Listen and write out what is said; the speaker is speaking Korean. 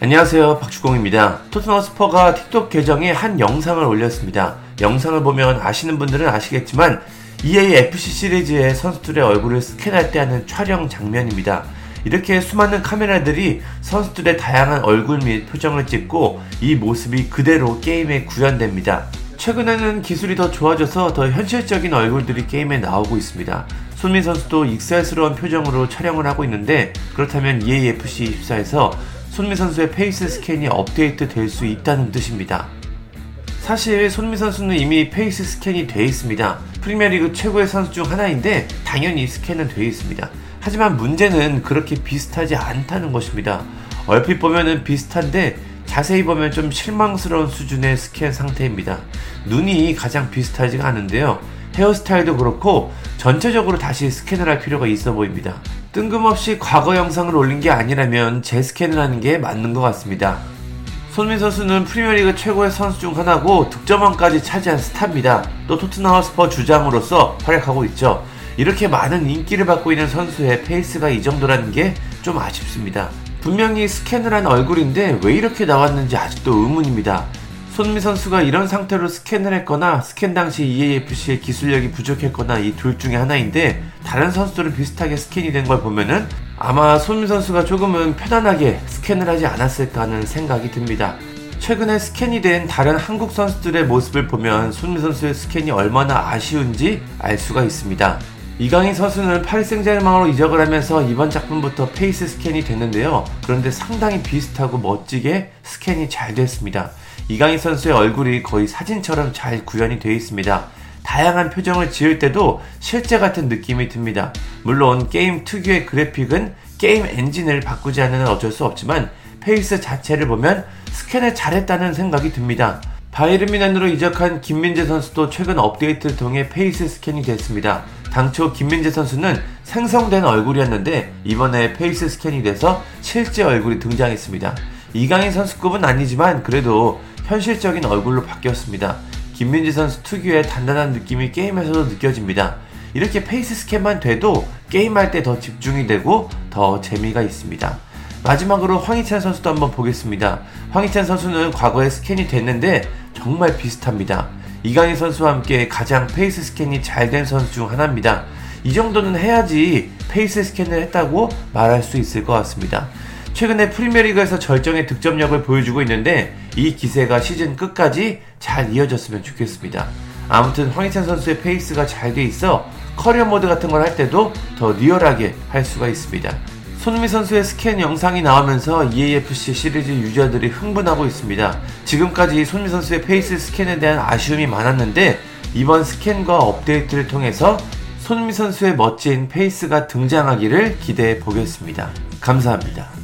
안녕하세요 박주공입니다. 토트넘 스퍼가 틱톡 계정에 한 영상을 올렸습니다. 영상을 보면 아시는 분들은 아시겠지만 EAFC 시리즈의 선수들의 얼굴을 스캔할 때 하는 촬영 장면입니다. 이렇게 수많은 카메라들이 선수들의 다양한 얼굴 및 표정을 찍고 이 모습이 그대로 게임에 구현됩니다. 최근에는 기술이 더 좋아져서 더 현실적인 얼굴들이 게임에 나오고 있습니다. 손흥민 선수도 익살스러운 표정으로 촬영을 하고 있는데 그렇다면 EAFC 24에서 손흥민 선수의 face 스캔이 업데이트 될 수 있다는 뜻입니다. 사실 손흥민 선수는 이미 face 스캔이 되어 있습니다. 프리미어리그 최고의 선수 중 하나인데 당연히 스캔은 되어 있습니다. 하지만 문제는 그렇게 비슷하지 않다는 것입니다. 얼핏 보면은 비슷한데 자세히 보면 좀 실망스러운 수준의 스캔 상태입니다. 눈이 가장 비슷하지가 않은데요. 헤어스타일도 그렇고 전체적으로 다시 스캔을 할 필요가 있어 보입니다. 뜬금없이 과거 영상을 올린 게 아니라면 재스캔을 하는 게 맞는 것 같습니다. 손흥민 선수는 프리미어리그 최고의 선수 중 하나고 득점왕까지 차지한 스타입니다. 또 토트넘 스퍼 주장으로서 활약하고 있죠. 이렇게 많은 인기를 받고 있는 선수의 face가 이 정도라는 게 좀 아쉽습니다. 분명히 스캔을 한 얼굴인데 왜 이렇게 나왔는지 아직도 의문입니다. 손흥민 선수가 이런 상태로 스캔을 했거나 스캔 당시 EAFC의 기술력이 부족했거나 이 둘 중에 하나인데 다른 선수들은 비슷하게 스캔이 된 걸 보면은 아마 손흥민 선수가 조금은 편안하게 스캔을 하지 않았을까 하는 생각이 듭니다. 최근에 스캔이 된 다른 한국 선수들의 모습을 보면 손흥민 선수의 스캔이 얼마나 아쉬운지 알 수가 있습니다. 이강인 선수는 파리 생제르맹으로 이적을 하면서 이번 작품부터 face 스캔이 됐는데요. 그런데 상당히 비슷하고 멋지게 스캔이 잘 됐습니다. 이강인 선수의 얼굴이 거의 사진처럼 잘 구현이 되어 있습니다. 다양한 표정을 지을 때도 실제 같은 느낌이 듭니다. 물론 게임 특유의 그래픽은 게임 엔진을 바꾸지 않으면 어쩔 수 없지만 face 자체를 보면 스캔을 잘했다는 생각이 듭니다. 바이에른 뮌헨으로 이적한 김민재 선수도 최근 업데이트를 통해 face 스캔이 됐습니다. 당초 김민재 선수는 생성된 얼굴이었는데 이번에 face 스캔이 돼서 실제 얼굴이 등장했습니다. 이강인 선수급은 아니지만 그래도 현실적인 얼굴로 바뀌었습니다. 김민재 선수 특유의 단단한 느낌이 게임에서도 느껴집니다. 이렇게 face 스캔만 돼도 게임할 때 더 집중이 되고 더 재미가 있습니다. 마지막으로 황희찬 선수도 한번 보겠습니다. 황희찬 선수는 과거에 스캔이 됐는데 정말 비슷합니다. 이강인 선수와 함께 가장 face 스캔이 잘 된 선수 중 하나입니다. 이 정도는 해야지 face 스캔을 했다고 말할 수 있을 것 같습니다. 최근에 프리미어리그에서 절정의 득점력을 보여주고 있는데 이 기세가 시즌 끝까지 잘 이어졌으면 좋겠습니다. 아무튼 황희찬 선수의 face가 잘 돼 있어 커리어 모드 같은 걸 할 때도 더 리얼하게 할 수가 있습니다. 손흥민 선수의 스캔 영상이 나오면서 EAFC 시리즈 유저들이 흥분하고 있습니다. 지금까지 손흥민 선수의 face 스캔에 대한 아쉬움이 많았는데 이번 스캔과 업데이트를 통해서 손흥민 선수의 멋진 face가 등장하기를 기대해 보겠습니다. 감사합니다.